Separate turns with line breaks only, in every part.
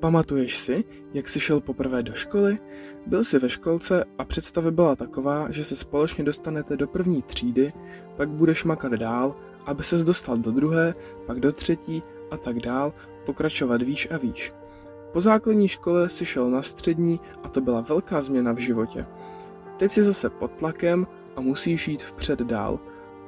Pamatuješ si, jak jsi šel poprvé do školy? Byl jsi ve školce a představa byla taková, že se společně dostanete do první třídy, pak budeš makat dál, aby ses dostal do druhé, pak do třetí a tak dál, pokračovat výš a výš. Po základní škole si šel na střední a to byla velká změna v životě. Teď jsi zase pod tlakem a musíš jít vpřed dál.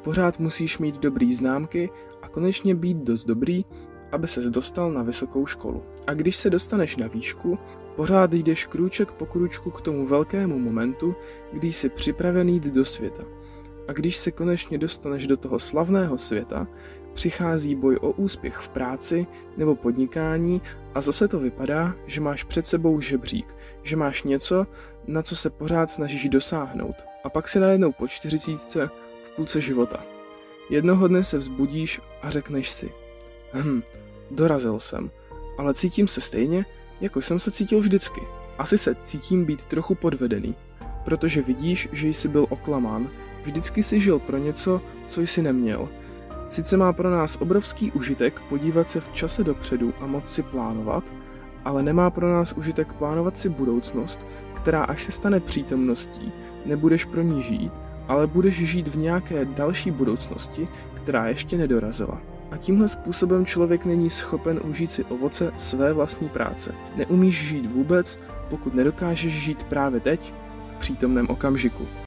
Pořád musíš mít dobrý známky a konečně být dost dobrý, aby ses dostal na vysokou školu. A když se dostaneš na výšku, pořád jdeš krůček po krůčku k tomu velkému momentu, kdy jsi připravený jít do světa. A když se konečně dostaneš do toho slavného světa, přichází boj o úspěch v práci nebo podnikání a zase to vypadá, že máš před sebou žebřík, že máš něco, na co se pořád snažíš dosáhnout. A pak si najednou po čtyřicítce v půlce života. Jednoho dne se vzbudíš a řekneš si, hm, dorazil jsem, ale cítím se stejně, jako jsem se cítil vždycky. Asi se cítím být trochu podvedený, protože vidíš, že jsi byl oklamán, vždycky si žil pro něco, co jsi neměl. Sice má pro nás obrovský užitek podívat se v čase dopředu a moc si plánovat, ale nemá pro nás užitek plánovat si budoucnost, která až se stane přítomností, nebudeš pro ní žít, ale budeš žít v nějaké další budoucnosti, která ještě nedorazila. A tímhle způsobem člověk není schopen užít si ovoce své vlastní práce. Neumíš žít vůbec, pokud nedokážeš žít právě teď, v přítomném okamžiku.